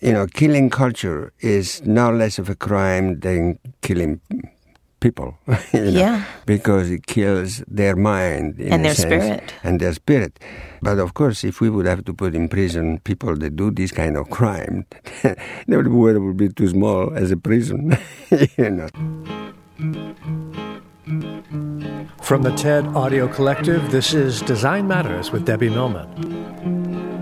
You know, killing culture is no less of a crime than killing people. you know, Yeah. Because it kills their mind in And a their sense, spirit. And their spirit. But of course, if we would have to put in prison people that do this kind of crime, the world would be too small as a prison. you know. From the TED Audio Collective, this is Design Matters with Debbie Millman.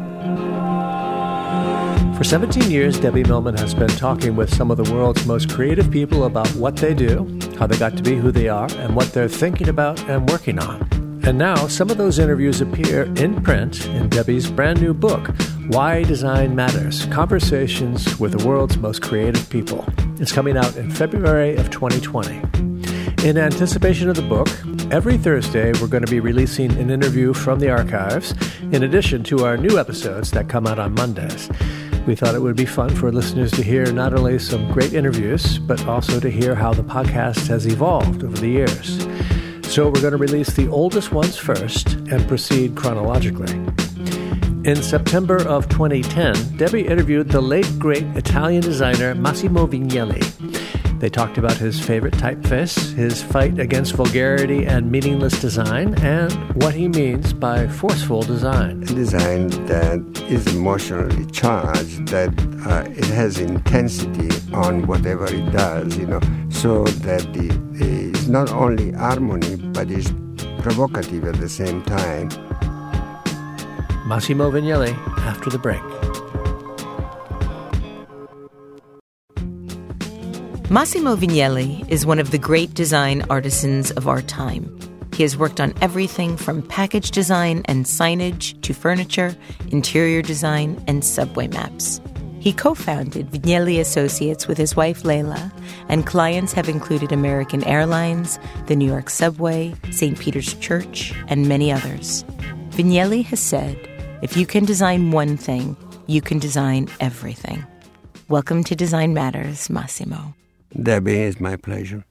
For 17 years, Debbie Millman has been talking with some of the world's most creative people about what they do, how they got to be who they are, and what they're thinking about and working on. And now, some of those interviews appear in print in Debbie's brand new book, Why Design Matters Conversations with the World's Most Creative People. It's coming out in February of 2020. In anticipation of the book, every Thursday we're going to be releasing an interview from the archives, in addition to our new episodes that come out on Mondays. We thought it would be fun for listeners to hear not only some great interviews, but also to hear how the podcast has evolved over the years. So we're going to release the oldest ones first and proceed chronologically. In September of 2010, Debbie interviewed the late great Italian designer Massimo Vignelli. They talked about his favorite typeface, his fight against vulgarity and meaningless design, and what he means by forceful design. a design that is emotionally charged, that uh, it has intensity on whatever it does, you know, so that the, it's not only harmony, but it's provocative at the same time. Massimo Vignelli after the break. Massimo Vignelli is one of the great design artisans of our time. He has worked on everything from package design and signage to furniture, interior design, and subway maps. He co founded Vignelli Associates with his wife Lella, and clients have included American Airlines, the New York Subway, St. Peter's Church, and many others. Vignelli has said, if you can design one thing, you can design everything. Welcome to Design Matters, Massimo. Debbie, it's my pleasure.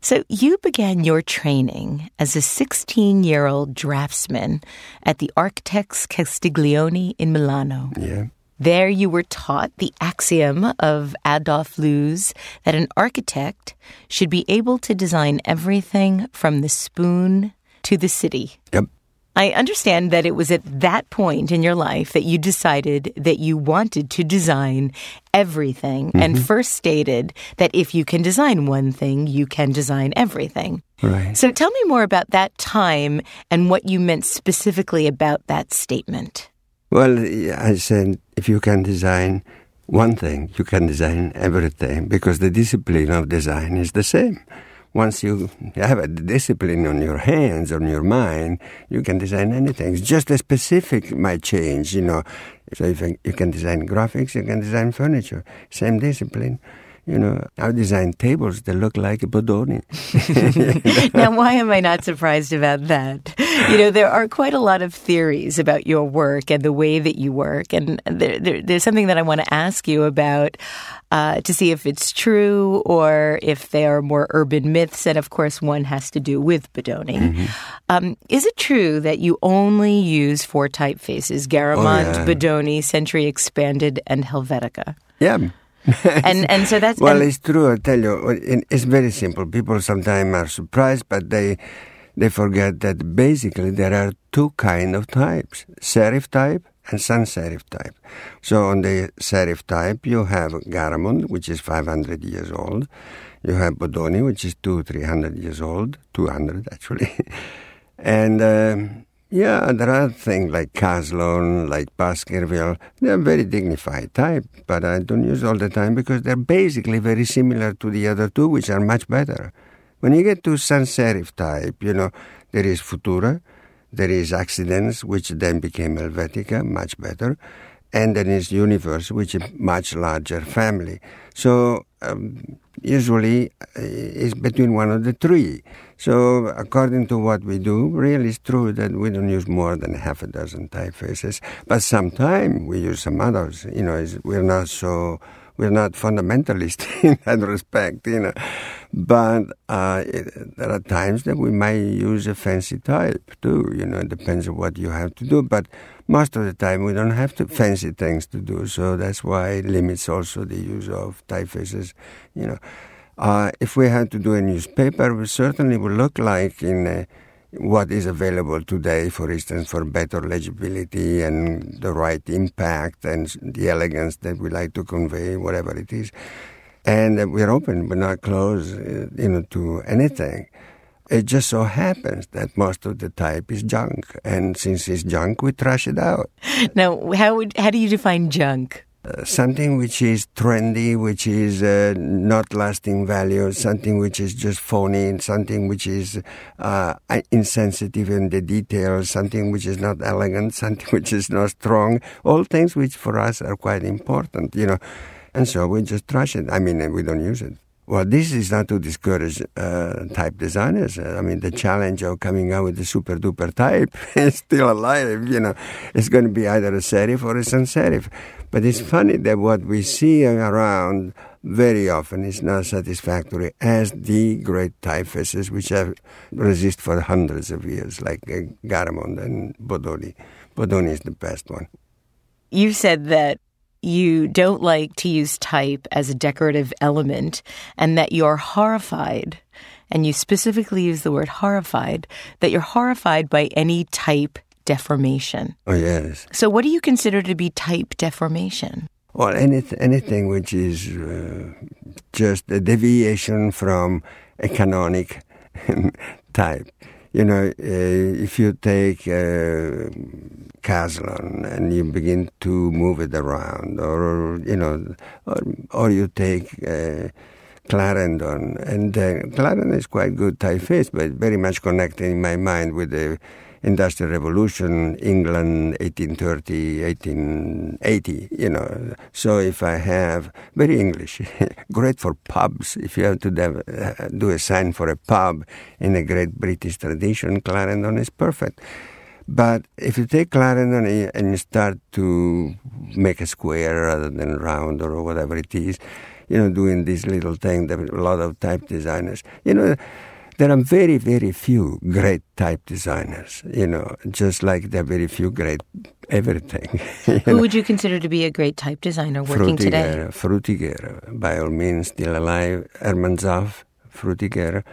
So, you began your training as a 16 year old draftsman at the Architects Castiglione in Milano. Yeah. There, you were taught the axiom of Adolf Loos that an architect should be able to design everything from the spoon to the city. Yep. I understand that it was at that point in your life that you decided that you wanted to design everything and mm-hmm. first stated that if you can design one thing, you can design everything. Right. So tell me more about that time and what you meant specifically about that statement. Well, I said if you can design one thing, you can design everything because the discipline of design is the same. Once you have a discipline on your hands, on your mind, you can design anything. Just the specific might change, you know. So if you can design graphics, you can design furniture. Same discipline. You know, I design tables that look like a Bodoni. now, why am I not surprised about that? you know, there are quite a lot of theories about your work and the way that you work. And there, there, there's something that I want to ask you about uh, to see if it's true or if they are more urban myths. And of course, one has to do with Bodoni. Mm-hmm. Um, is it true that you only use four typefaces Garamond, oh, yeah. Bodoni, Century Expanded, and Helvetica? Yeah. and and so that's well, it's true. I tell you, it's very simple. People sometimes are surprised, but they they forget that basically there are two kind of types: serif type and sans serif type. So on the serif type, you have Garamond, which is 500 years old. You have Bodoni, which is two, 300 years old, 200 actually. and um, yeah, there are things like Caslon, like Baskerville. They're very dignified type, but I don't use all the time because they're basically very similar to the other two, which are much better. When you get to sans serif type, you know, there is Futura, there is Akzidenz, which then became Helvetica, much better, and then is Univers, which is much larger family. So um, usually uh, it's between one of the three. So according to what we do, really it's true that we don't use more than half a dozen typefaces, but sometimes we use some others. You know, we're not so we're not fundamentalist in that respect, you know. But uh, it, there are times that we might use a fancy type too. You know, it depends on what you have to do. But most of the time, we don't have to fancy things to do. So that's why it limits also the use of typefaces. You know, uh, if we had to do a newspaper, we certainly would look like in. A, what is available today, for instance, for better legibility and the right impact and the elegance that we like to convey, whatever it is. And we're open but not closed, uh, you know, to anything. It just so happens that most of the type is junk, and since it's junk, we trash it out. Now, how would, how do you define junk? Uh, something which is trendy, which is uh, not lasting value, something which is just phony, something which is uh, insensitive in the details, something which is not elegant, something which is not strong, all things which for us are quite important, you know. And so we just trash it. I mean, we don't use it. Well, this is not to discourage uh, type designers. I mean, the challenge of coming out with the super duper type is still alive. You know, it's going to be either a serif or a sans serif. But it's funny that what we see around very often is not satisfactory as the great typefaces which have resisted for hundreds of years, like uh, Garamond and Bodoni. Bodoni is the best one. You said that you don't like to use type as a decorative element and that you're horrified, and you specifically use the word horrified, that you're horrified by any type deformation. Oh, yes. So, what do you consider to be type deformation? Well, anyth- anything which is uh, just a deviation from a canonic type. You know, uh, if you take uh, Caslon and you begin to move it around, or you know, or, or you take uh, Clarendon, and uh, Clarendon is quite good typeface, but very much connected in my mind with the Industrial Revolution, England, 1830, 1880, you know. So if I have, very English, great for pubs. If you have to uh, do a sign for a pub in a great British tradition, Clarendon is perfect. But if you take Clarendon and you start to make a square rather than round or whatever it is, you know, doing this little thing that a lot of type designers, you know, there are very, very few great type designers, you know, just like there are very few great everything. Who know? would you consider to be a great type designer working Frutiger, today? Frutiger, by all means, still alive. Hermann Zapf, Frutiger.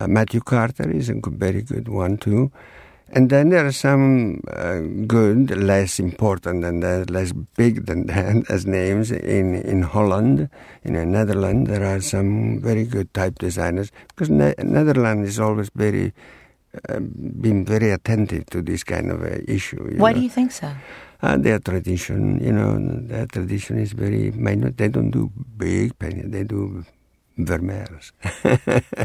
Uh, Matthew Carter is a very good one, too. And then there are some uh, good, less important than that, less big than that, as names in, in Holland, in the Netherlands. There are some very good type designers because ne- Netherlands is always very uh, been very attentive to this kind of uh, issue. Why know. do you think so? Uh, their tradition, you know, their tradition is very minor. They don't do big painting; they do Vermeers.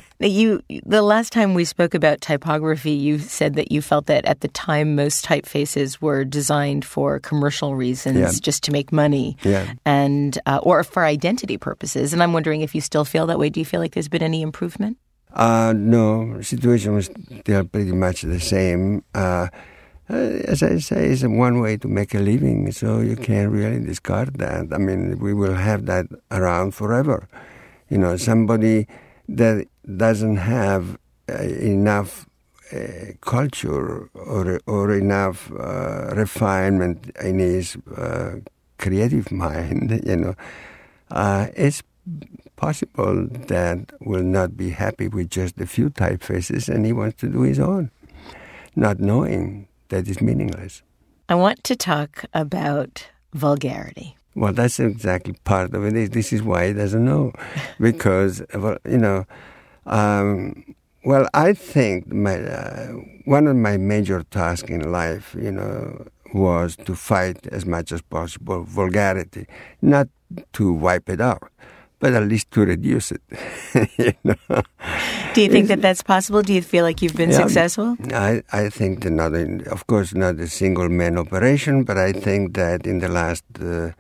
you, the last time we spoke about typography, you said that you felt that at the time most typefaces were designed for commercial reasons, yeah. just to make money, yeah. and uh, or for identity purposes. And I'm wondering if you still feel that way. Do you feel like there's been any improvement? Uh, no, situation was still pretty much the same. Uh, uh, as I say, it's one way to make a living, so you can't really discard that. I mean, we will have that around forever. You know, somebody that doesn't have uh, enough uh, culture or or enough uh, refinement in his uh, creative mind, you know, uh, it's possible that will not be happy with just a few typefaces, and he wants to do his own, not knowing that is meaningless. I want to talk about vulgarity. Well, that's exactly part of it. This is why he doesn't know, because well, you know, um, well, I think my uh, one of my major tasks in life, you know, was to fight as much as possible vulgarity, not to wipe it out but at least to reduce it. you know? Do you think that that's possible? Do you feel like you've been yeah, successful? I, I think that not, in, of course, not a single man operation, but I think that in the last uh,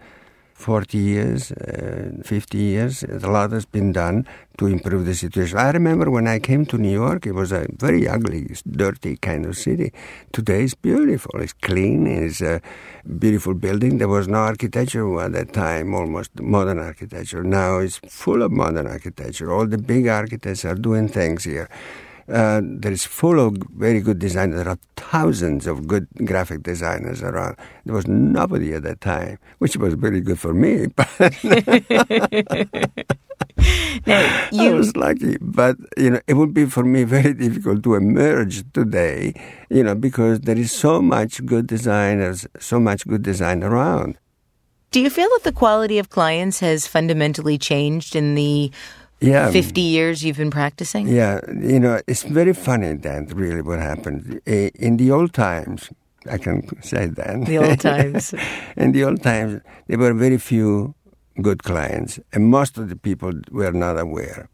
40 years, uh, 50 years, a lot has been done to improve the situation. I remember when I came to New York, it was a very ugly, dirty kind of city. Today it's beautiful, it's clean, it's a beautiful building. There was no architecture at that time, almost modern architecture. Now it's full of modern architecture. All the big architects are doing things here. Uh, there is full of very good designers. There are thousands of good graphic designers around. There was nobody at that time, which was very good for me. now, you... I was lucky, but you know, it would be for me very difficult to emerge today, you know, because there is so much good designers, so much good design around. Do you feel that the quality of clients has fundamentally changed in the yeah. 50 years you've been practicing? Yeah, you know, it's very funny that really what happened. In the old times, I can say that. The old times. in the old times, there were very few good clients, and most of the people were not aware.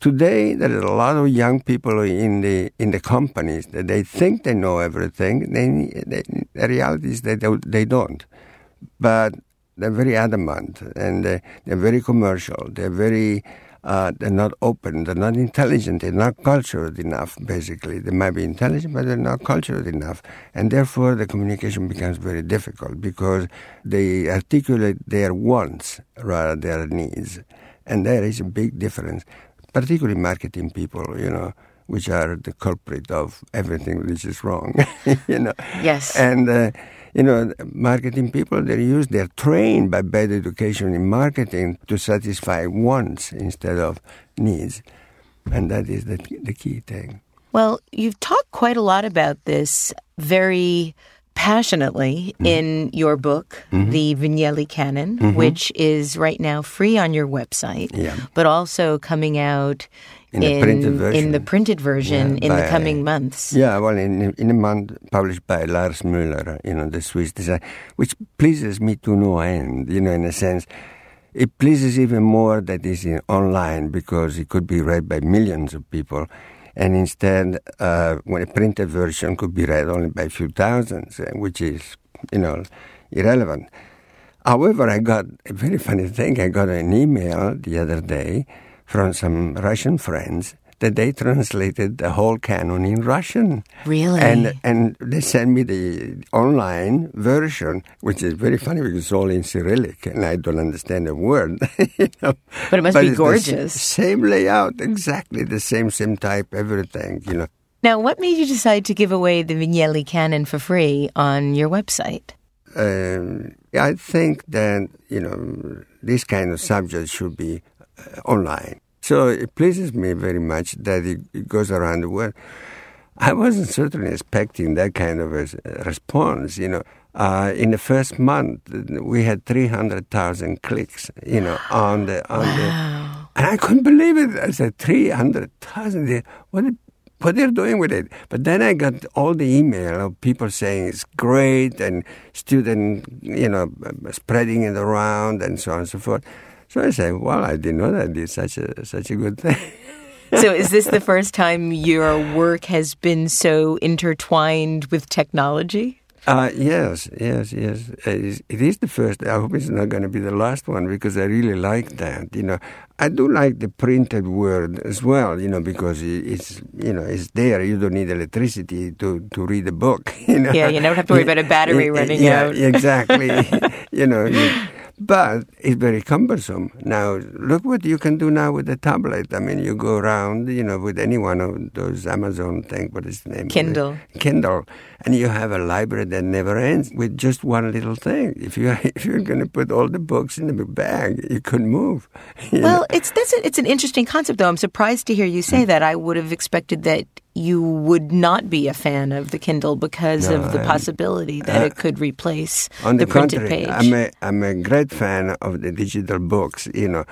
Today, there are a lot of young people in the in the companies that they think they know everything. They, they the reality is that they, they don't. But they're very adamant, and uh, they're very commercial. They're very uh, they're not open, they're not intelligent, they're not cultured enough, basically. They might be intelligent, but they're not cultured enough. And therefore, the communication becomes very difficult because they articulate their wants rather than their needs. And there is a big difference, particularly marketing people, you know which are the culprit of everything which is wrong, you know. Yes. And uh, you know, marketing people, they're used, they're trained by bad education in marketing to satisfy wants instead of needs. And that is the, the key thing. Well, you've talked quite a lot about this very passionately mm-hmm. in your book, mm-hmm. The Vignelli Canon, mm-hmm. which is right now free on your website, yeah. but also coming out in, in, the printed version, in the printed version yeah, in by, the coming months. Yeah, well, in in a month published by Lars Müller, you know, the Swiss designer, which pleases me to no end. You know, in a sense, it pleases even more that it's in online because it could be read by millions of people, and instead, uh, when a printed version could be read only by a few thousands, uh, which is, you know, irrelevant. However, I got a very funny thing. I got an email the other day from some Russian friends that they translated the whole canon in Russian. Really? And and they sent me the online version, which is very funny because it's all in Cyrillic and I don't understand a word. you know? But it must but be gorgeous. same layout, exactly the same same type, everything. You know. Now, what made you decide to give away the Vignelli canon for free on your website? Um, I think that you know this kind of subject should be online. So it pleases me very much that it, goes around the world. I wasn't certainly expecting that kind of a response, you know. Uh, in the first month, we had 300,000 clicks, you know, on the, on wow. the, and I couldn't believe it. I said, 300,000, what, what they're doing with it. But then I got all the email of people saying it's great and student, you know, spreading it around and so on and so forth. So I said, well, I didn't know that it's such a, such a good thing. so is this the first time your work has been so intertwined with technology? Uh, yes, yes, yes. It is the first. I hope it's not going to be the last one because I really like that. You know, I do like the printed word as well. You know, because it's you know it's there. You don't need electricity to to read a book. You know. Yeah, you don't have to worry about a battery running yeah, out. exactly. you know. You, but it's very cumbersome. Now, look what you can do now with the tablet. I mean, you go around, you know, with any one of those Amazon thing, what is the name? Kindle. Kindle. And you have a library that never ends with just one little thing. If you if you're going to put all the books in the bag, you couldn't move. You well, know? it's that's a, it's an interesting concept, though. I'm surprised to hear you say mm. that. I would have expected that you would not be a fan of the Kindle because no, of the possibility that uh, it could replace on the, the printed contrary, page. I'm a, I'm a great fan of the digital books. You know,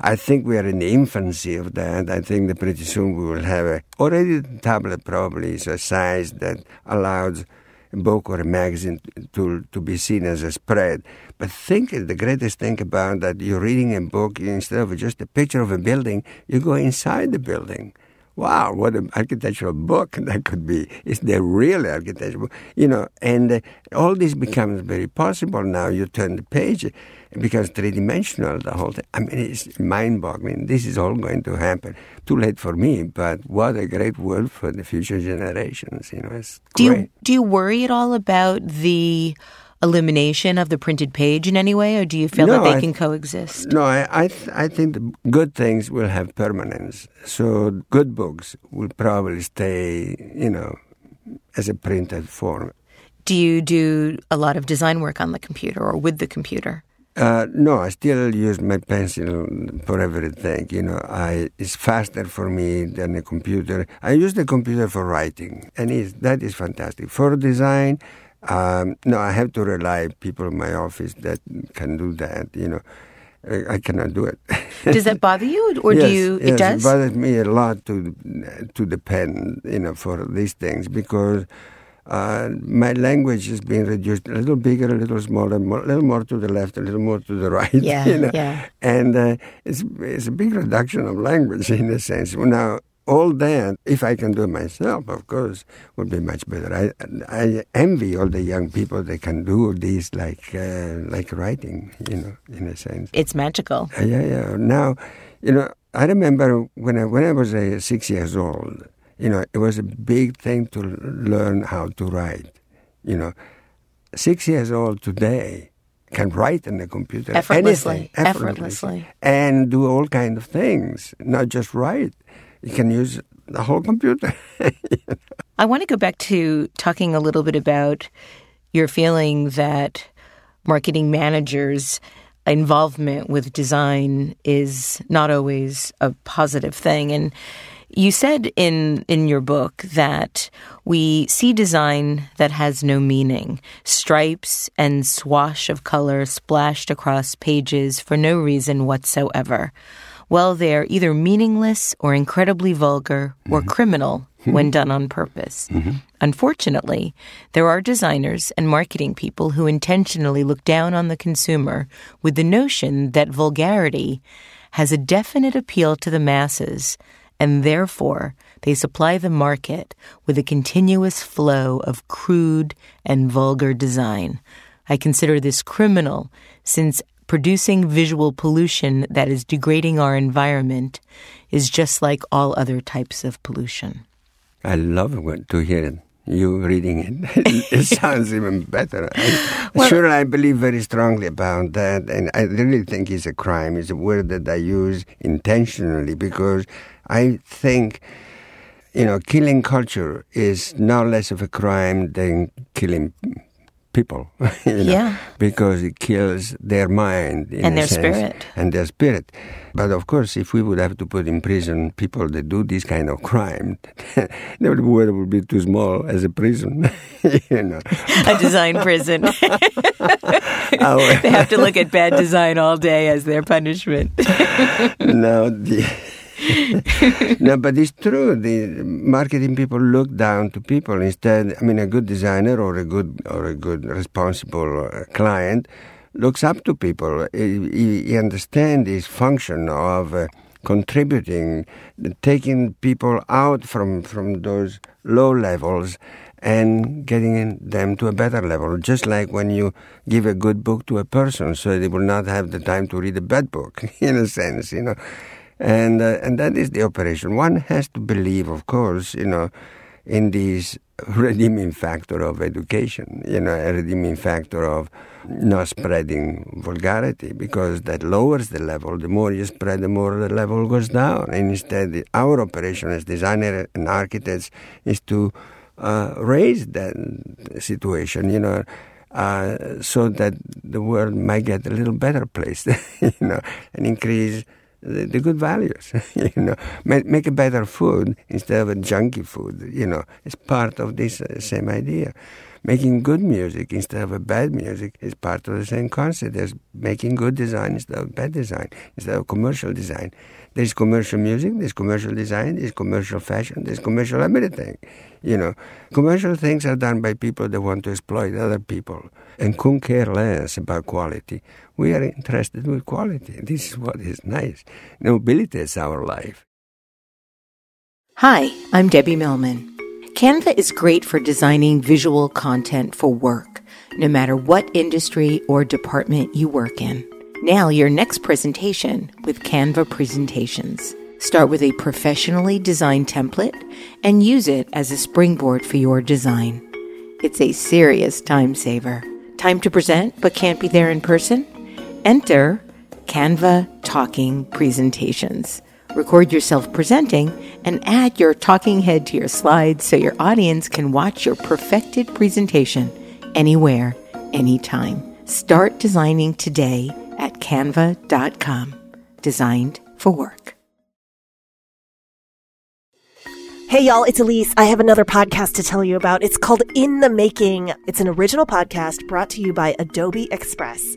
I think we are in the infancy of that. I think that pretty soon we will have a already the tablet probably is a size that allows a book or a magazine to to be seen as a spread. But think the greatest thing about that you're reading a book instead of just a picture of a building, you go inside the building wow, what an architectural book that could be. Is there really architectural book? You know, and uh, all this becomes very possible now. You turn the page, it becomes three-dimensional, the whole thing. I mean, it's mind-boggling. This is all going to happen. Too late for me, but what a great world for the future generations. You know, it's do great. You, do you worry at all about the elimination of the printed page in any way, or do you feel no, that they I, can coexist? No, I I, th- I think the good things will have permanence. So good books will probably stay, you know, as a printed form. Do you do a lot of design work on the computer or with the computer? Uh, no, I still use my pencil for everything. You know, I it's faster for me than a computer. I use the computer for writing, and that is fantastic. For design, um, no, I have to rely people in my office that can do that. You know, I, I cannot do it. does that bother you, or yes, do you? Yes, it does. It bothers me a lot to to depend, you know, for these things because. Uh, my language is being reduced a little bigger, a little smaller, more, a little more to the left, a little more to the right. Yeah, you know? yeah. And uh, it's it's a big reduction of language in a sense. Now all that, if I can do it myself, of course, would be much better. I I envy all the young people that can do this, like uh, like writing, you know, in a sense. It's magical. Uh, yeah, yeah. Now, you know, I remember when I when I was uh, six years old. You know, it was a big thing to learn how to write. You know, six years old today can write in the computer effortlessly, anything, effortlessly, effortlessly, and do all kind of things, not just write you can use the whole computer. I want to go back to talking a little bit about your feeling that marketing managers' involvement with design is not always a positive thing. And you said in, in your book that we see design that has no meaning, stripes and swash of color splashed across pages for no reason whatsoever well, they're either meaningless or incredibly vulgar or mm-hmm. criminal when done on purpose. Mm-hmm. Unfortunately, there are designers and marketing people who intentionally look down on the consumer with the notion that vulgarity has a definite appeal to the masses, and therefore they supply the market with a continuous flow of crude and vulgar design. I consider this criminal since producing visual pollution that is degrading our environment is just like all other types of pollution. I love to hear it. you reading it. it sounds even better. I, well, sure, I believe very strongly about that, and I really think it's a crime. It's a word that I use intentionally because I think, you know, killing culture is no less of a crime than killing people, you know, yeah. because it kills their mind and their sense, spirit and their spirit. But of course, if we would have to put in prison people that do this kind of crime, the world would be too small as a prison, you know. a design prison. they have to look at bad design all day as their punishment. no, the no, but it's true. The marketing people look down to people instead. I mean, a good designer or a good or a good responsible uh, client looks up to people. He, he understands his function of uh, contributing, taking people out from from those low levels and getting them to a better level. Just like when you give a good book to a person, so they will not have the time to read a bad book, in a sense, you know. And uh, and that is the operation. One has to believe, of course, you know, in this redeeming factor of education, you know, a redeeming factor of not spreading vulgarity, because that lowers the level. The more you spread, the more the level goes down. And instead, our operation as designers and architects is to uh, raise that situation, you know, uh, so that the world might get a little better place, you know, and increase the, good values. you know, make, make a better food instead of a junky food. You know, it's part of this uh, same idea. Making good music instead of a bad music is part of the same concept as making good design instead of bad design, instead of commercial design. There's commercial music, there's commercial design, there's commercial fashion, there's commercial everything. You know, commercial things are done by people that want to exploit other people and couldn't care less about quality. We are interested with quality. This is what is nice. Nobility is our life. Hi, I'm Debbie Millman. Canva is great for designing visual content for work, no matter what industry or department you work in. Now, your next presentation with Canva Presentations. Start with a professionally designed template and use it as a springboard for your design. It's a serious time saver. Time to present but can't be there in person? Enter Canva Talking Presentations. Record yourself presenting and add your talking head to your slides so your audience can watch your perfected presentation anywhere, anytime. Start designing today at canva.com. Designed for work. Hey, y'all, it's Elise. I have another podcast to tell you about. It's called In the Making. It's an original podcast brought to you by Adobe Express.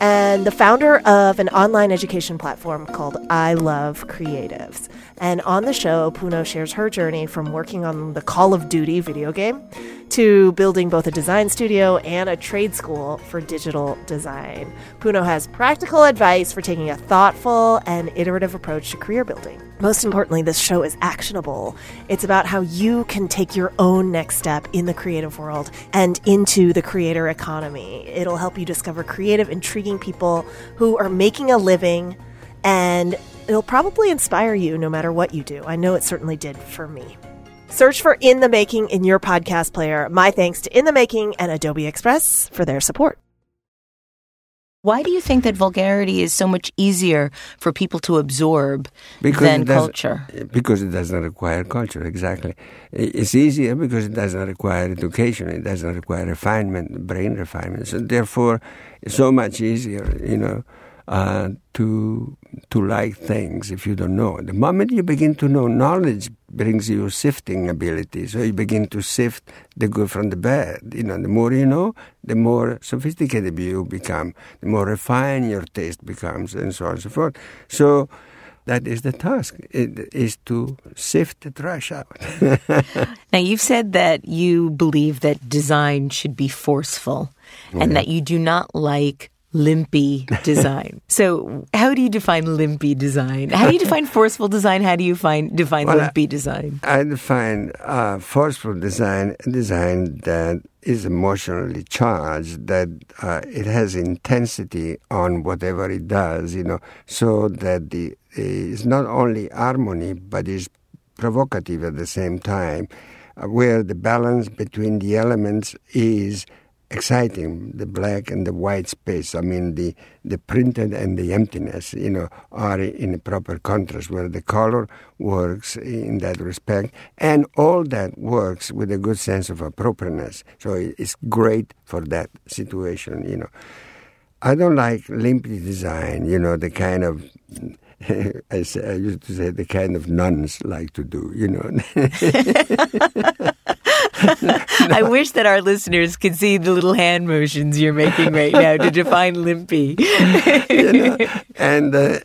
and the founder of an online education platform called I Love Creatives. And on the show, Puno shares her journey from working on the Call of Duty video game to building both a design studio and a trade school for digital design. Puno has practical advice for taking a thoughtful and iterative approach to career building. Most importantly, this show is actionable. It's about how you can take your own next step in the creative world and into the creator economy. It'll help you discover creative, intriguing people who are making a living and it'll probably inspire you no matter what you do. I know it certainly did for me. Search for In the Making in your podcast player. My thanks to In the Making and Adobe Express for their support. Why do you think that vulgarity is so much easier for people to absorb because than culture? Because it does not require culture, exactly. It's easier because it does not require education, it does not require refinement, brain refinement. So therefore, it's so much easier, you know uh, to to like things if you don't know. The moment you begin to know, knowledge brings you sifting ability. So you begin to sift the good from the bad. You know, the more you know, the more sophisticated you become, the more refined your taste becomes, and so on and so forth. So that is the task it is to sift the trash out now you've said that you believe that design should be forceful and that you do not like limpy design. so, how do you define limpy design? How do you define forceful design? How do you find define well, limpy design? I define uh, forceful design design that is emotionally charged, that uh, it has intensity on whatever it does, you know, so that the it's not only harmony but is provocative at the same time, uh, where the balance between the elements is exciting the black and the white space i mean the the printed and the emptiness you know are in a proper contrast where the color works in that respect and all that works with a good sense of appropriateness so it's great for that situation you know i don't like limpy design you know the kind of I used to say the kind of nuns like to do, you know. I wish that our listeners could see the little hand motions you're making right now to define limpy. you know, and uh,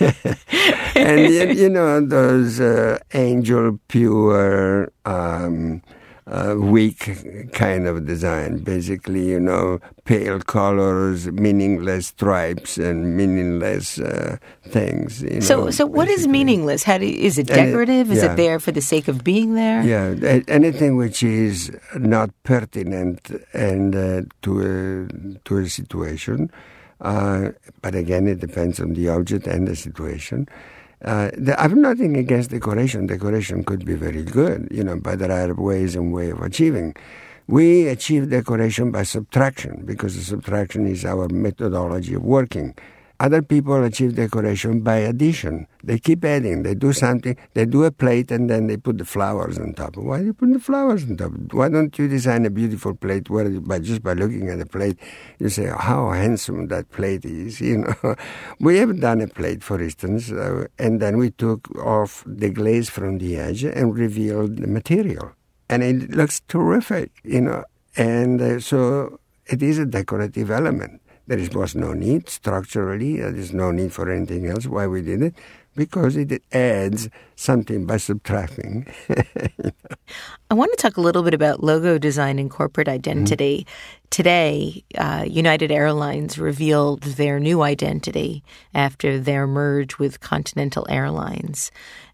and you know those uh, angel pure. Um, uh, weak kind of design. Basically, you know, pale colors, meaningless stripes, and meaningless uh, things. You so, know, so what is meaningless? How do, is it decorative? It, yeah. Is it there for the sake of being there? Yeah, anything which is not pertinent and uh, to a to a situation. Uh, but again, it depends on the object and the situation. Uh, the, I have nothing against decoration. Decoration could be very good, you know, but there are ways and way of achieving. We achieve decoration by subtraction because the subtraction is our methodology of working. Other people achieve decoration by addition. They keep adding. They do something. They do a plate and then they put the flowers on top. Why do you put the flowers on top? Why don't you design a beautiful plate where by just by looking at the plate you say how handsome that plate is? You know, we have done a plate, for instance, uh, and then we took off the glaze from the edge and revealed the material, and it looks terrific. You know, and uh, so it is a decorative element. There was no need structurally. There is no need for anything else. Why we did it? Because it adds something by subtracting. I want to talk a little bit about logo design and corporate identity. Mm-hmm. Today, uh, United Airlines revealed their new identity after their merge with Continental Airlines.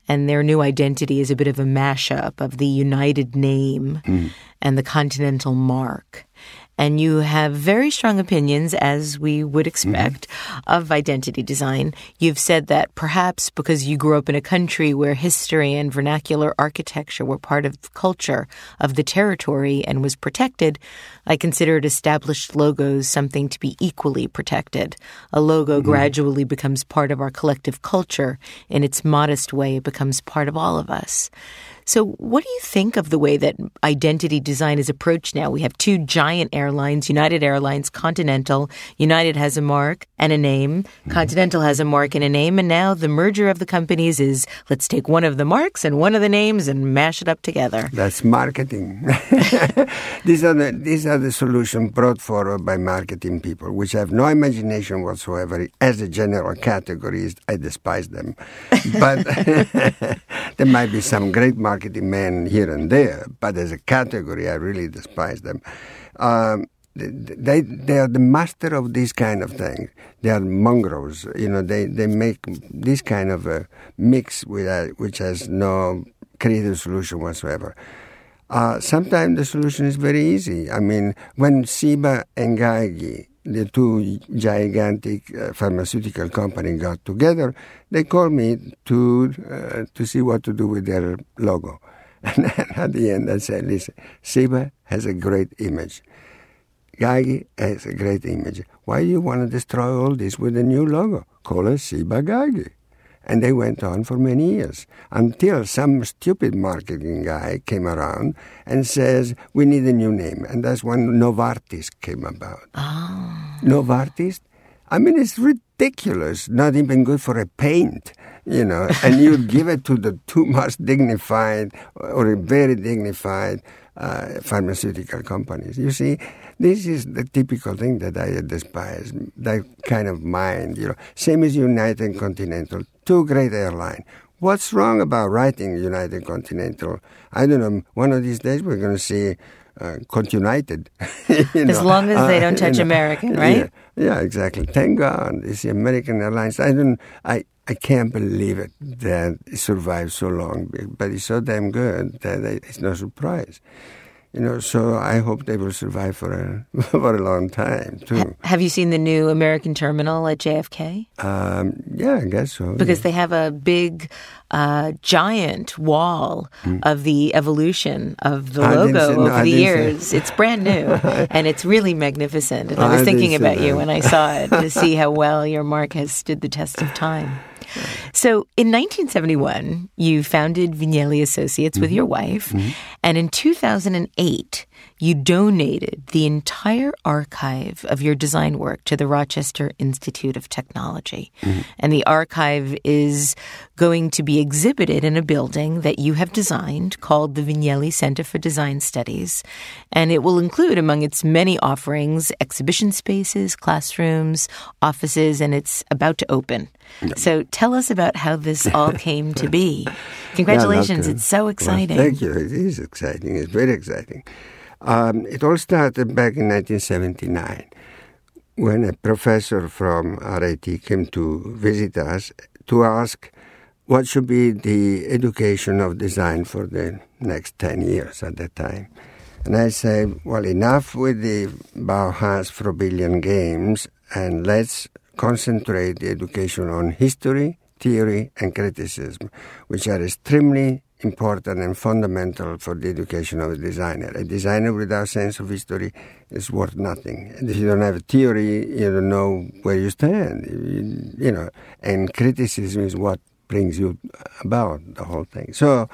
And their new identity is a bit of a mashup of the United name mm. And the Continental mark and you have very strong opinions, as we would expect, mm-hmm. of identity design. You've said that perhaps because you grew up in a country where history and vernacular architecture were part of the culture of the territory and was protected, I considered established logos something to be equally protected. A logo mm-hmm. gradually becomes part of our collective culture. In its modest way, it becomes part of all of us. So, what do you think of the way that identity design is approached now? We have two giant airlines United Airlines, Continental. United has a mark and a name, mm-hmm. Continental has a mark and a name, and now the merger of the companies is let's take one of the marks and one of the names and mash it up together. That's marketing. these, are the, these are the solutions brought forward by marketing people, which have no imagination whatsoever. As a general category, I despise them. But there might be some great marketing marketing men here and there, but as a category, I really despise them. Um, they they are the master of this kind of thing. They are mongrels. You know, they, they make this kind of a mix with a, which has no creative solution whatsoever. Uh, sometimes the solution is very easy. I mean, when Ciba and Geigy the two gigantic uh, pharmaceutical companies got together, they called me to uh, to see what to do with their logo. And at the end, I said, "Listen, Ciba has a great image. Geigy has a great image. Why do you want to destroy all this with a new logo? Call it Ciba Geigy." And they went on for many years until some stupid marketing guy came around and says, we need a new name. And that's when Novartis came about. Oh. Novartis? I mean, it's ridiculous. Not even good for a paint, you know. and you give it to the two most dignified or very dignified uh, pharmaceutical companies. You see, this is the typical thing that I despise, that kind of mind, you know. Same as United Continental, two great airlines. What's wrong about writing United Continental? I don't know. One of these days we're going to see uh, Continental. as know. long as they don't uh, touch American, right? Yeah, yeah, exactly. Thank God, it's the American Airlines. I don't. I I can't believe it that it survived so long, but it's so damn good that it's no surprise you know, so I hope they will survive for a for a long time too. Have you seen the new American terminal at JFK? Um, yeah, I guess so. Because yeah. they have a big, uh, giant wall mm. of the evolution of the I logo over the years. It's brand new and it's really magnificent. And I was I thinking about you when I saw it to see how well your mark has stood the test of time. So in 1971, you founded Vignelli Associates mm-hmm. with your wife. Mm-hmm. And in 2008, you donated the entire archive of your design work to the Rochester Institute of Technology. Mm-hmm. And the archive is going to be exhibited in a building that you have designed called the Vignelli Center for Design Studies. And it will include, among its many offerings, exhibition spaces, classrooms, offices, and it's about to open. So tell us about how this all came to be. Congratulations. It's so exciting. Well, thank you. It is exciting. It's very exciting. Um, it all started back in 1979 when a professor from RIT came to visit us to ask what should be the education of design for the next 10 years at that time. And I said, well, enough with the Bauhaus Froebelian games, and let's concentrate the education on history, theory, and criticism, which are extremely important and fundamental for the education of a designer. A designer without sense of history is worth nothing. And if you don't have a theory, you don't know where you stand. You, you know, and criticism is what brings you about the whole thing. So,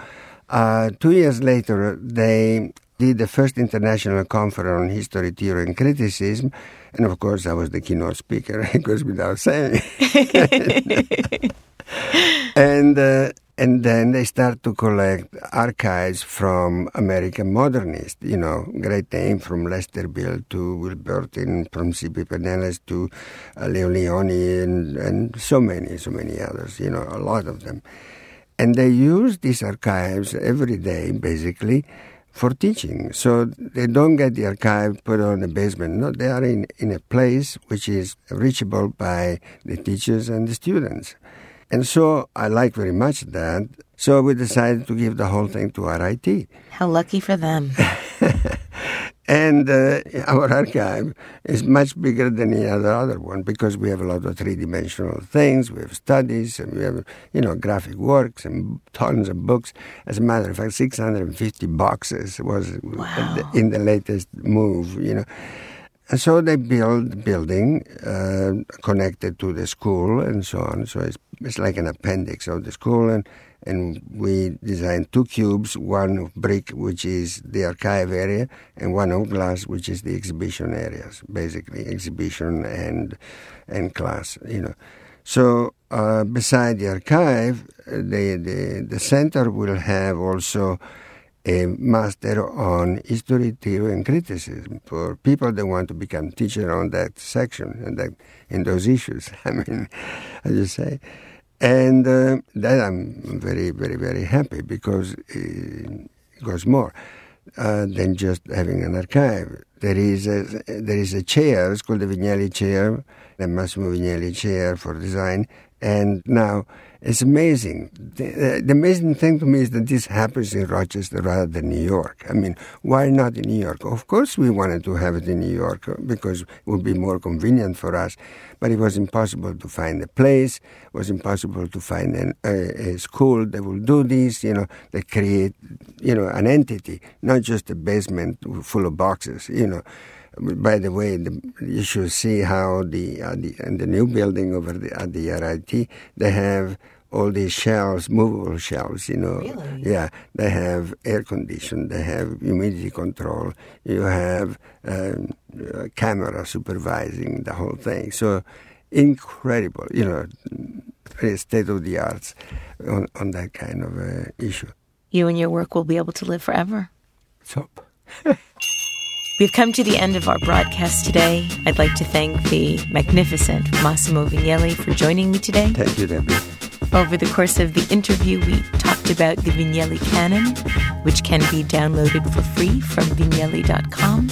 uh, two years later, they did the first international conference on history, theory, and criticism. And of course, I was the keynote speaker. It goes without saying. and uh, and then they start to collect archives from American modernists, you know, great name from Lester Beall to Will Burtin, from Cipe Pineles to uh, Leo Lionni, and, and so many, so many others, you know, a lot of them. And they use these archives every day, basically, for teaching. So they don't get the archive put on the basement. No, they are in, in a place which is reachable by the teachers and the students. And so I like very much that. So we decided to give the whole thing to RIT. How lucky for them. and uh, our archive is much bigger than any other other one because we have a lot of three-dimensional things. We have studies and we have, you know, graphic works and tons of books. As a matter of fact, 650 boxes was wow. in the latest move, you know. And so they build building uh, connected to the school and so on. So it's, it's like an appendix of the school. And, and we designed two cubes, one of brick, which is the archive area, and one of glass, which is the exhibition areas, basically exhibition and, and class, you know. So uh, beside the archive, the, the, the center will have also a master on history, theory, and criticism for people that want to become teacher on that section and that in those issues. I mean, I just say, and uh, that I'm very, very, very happy because it goes more uh, than just having an archive. There is a there is a chair. It's called the Vignelli chair, the Massimo Vignelli chair for design, and now it's amazing. The, the, amazing thing to me is that this happens in Rochester rather than New York. I mean, why not in New York? Of course, we wanted to have it in New York uh, because it would be more convenient for us, but it was impossible to find a place. It was impossible to find an, a, a school that will do this. You know, that create, you know, an entity, not just a basement full of boxes. You know. By the way, the, you should see how the, uh, the the new building over the, at the RIT they have all these shelves, movable shelves, you know. Really? Yeah, they have air condition, they have humidity control, you have um, a camera supervising the whole thing. So incredible, you know, state of the arts on, on that kind of uh, issue. You and your work will be able to live forever. So. We've come to the end of our broadcast today. I'd like to thank the magnificent Massimo Vignelli for joining me today. Thank you, Debbie. Over the course of the interview, we talked about the Vignelli Canon, which can be downloaded for free from vignelli.com.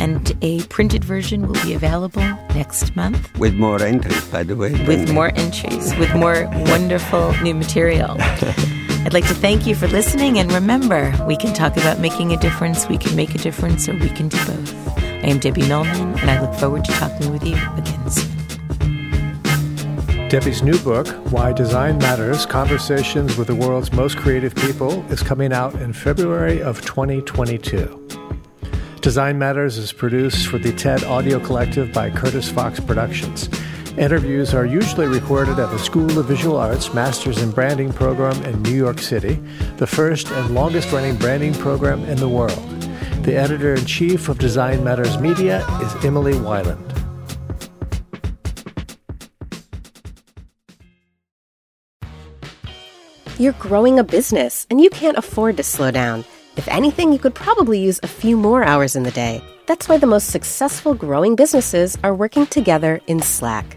And a printed version will be available next month. With more entries, by the way. With more entries, with more wonderful new material. I'd like to thank you for listening, and remember, we can talk about making a difference, we can make a difference, or we can do both. I am Debbie Millman, and I look forward to talking with you again soon. Debbie's new book, Why Design Matters Conversations with the World's Most Creative People, is coming out in February of 2022. Design Matters is produced for the TED Audio Collective by Curtis Fox Productions. Interviews are usually recorded at the School of Visual Arts Masters in Branding program in New York City, the first and longest running branding program in the world. The editor in chief of Design Matters Media is Emily Weiland. You're growing a business and you can't afford to slow down. If anything, you could probably use a few more hours in the day. That's why the most successful growing businesses are working together in Slack.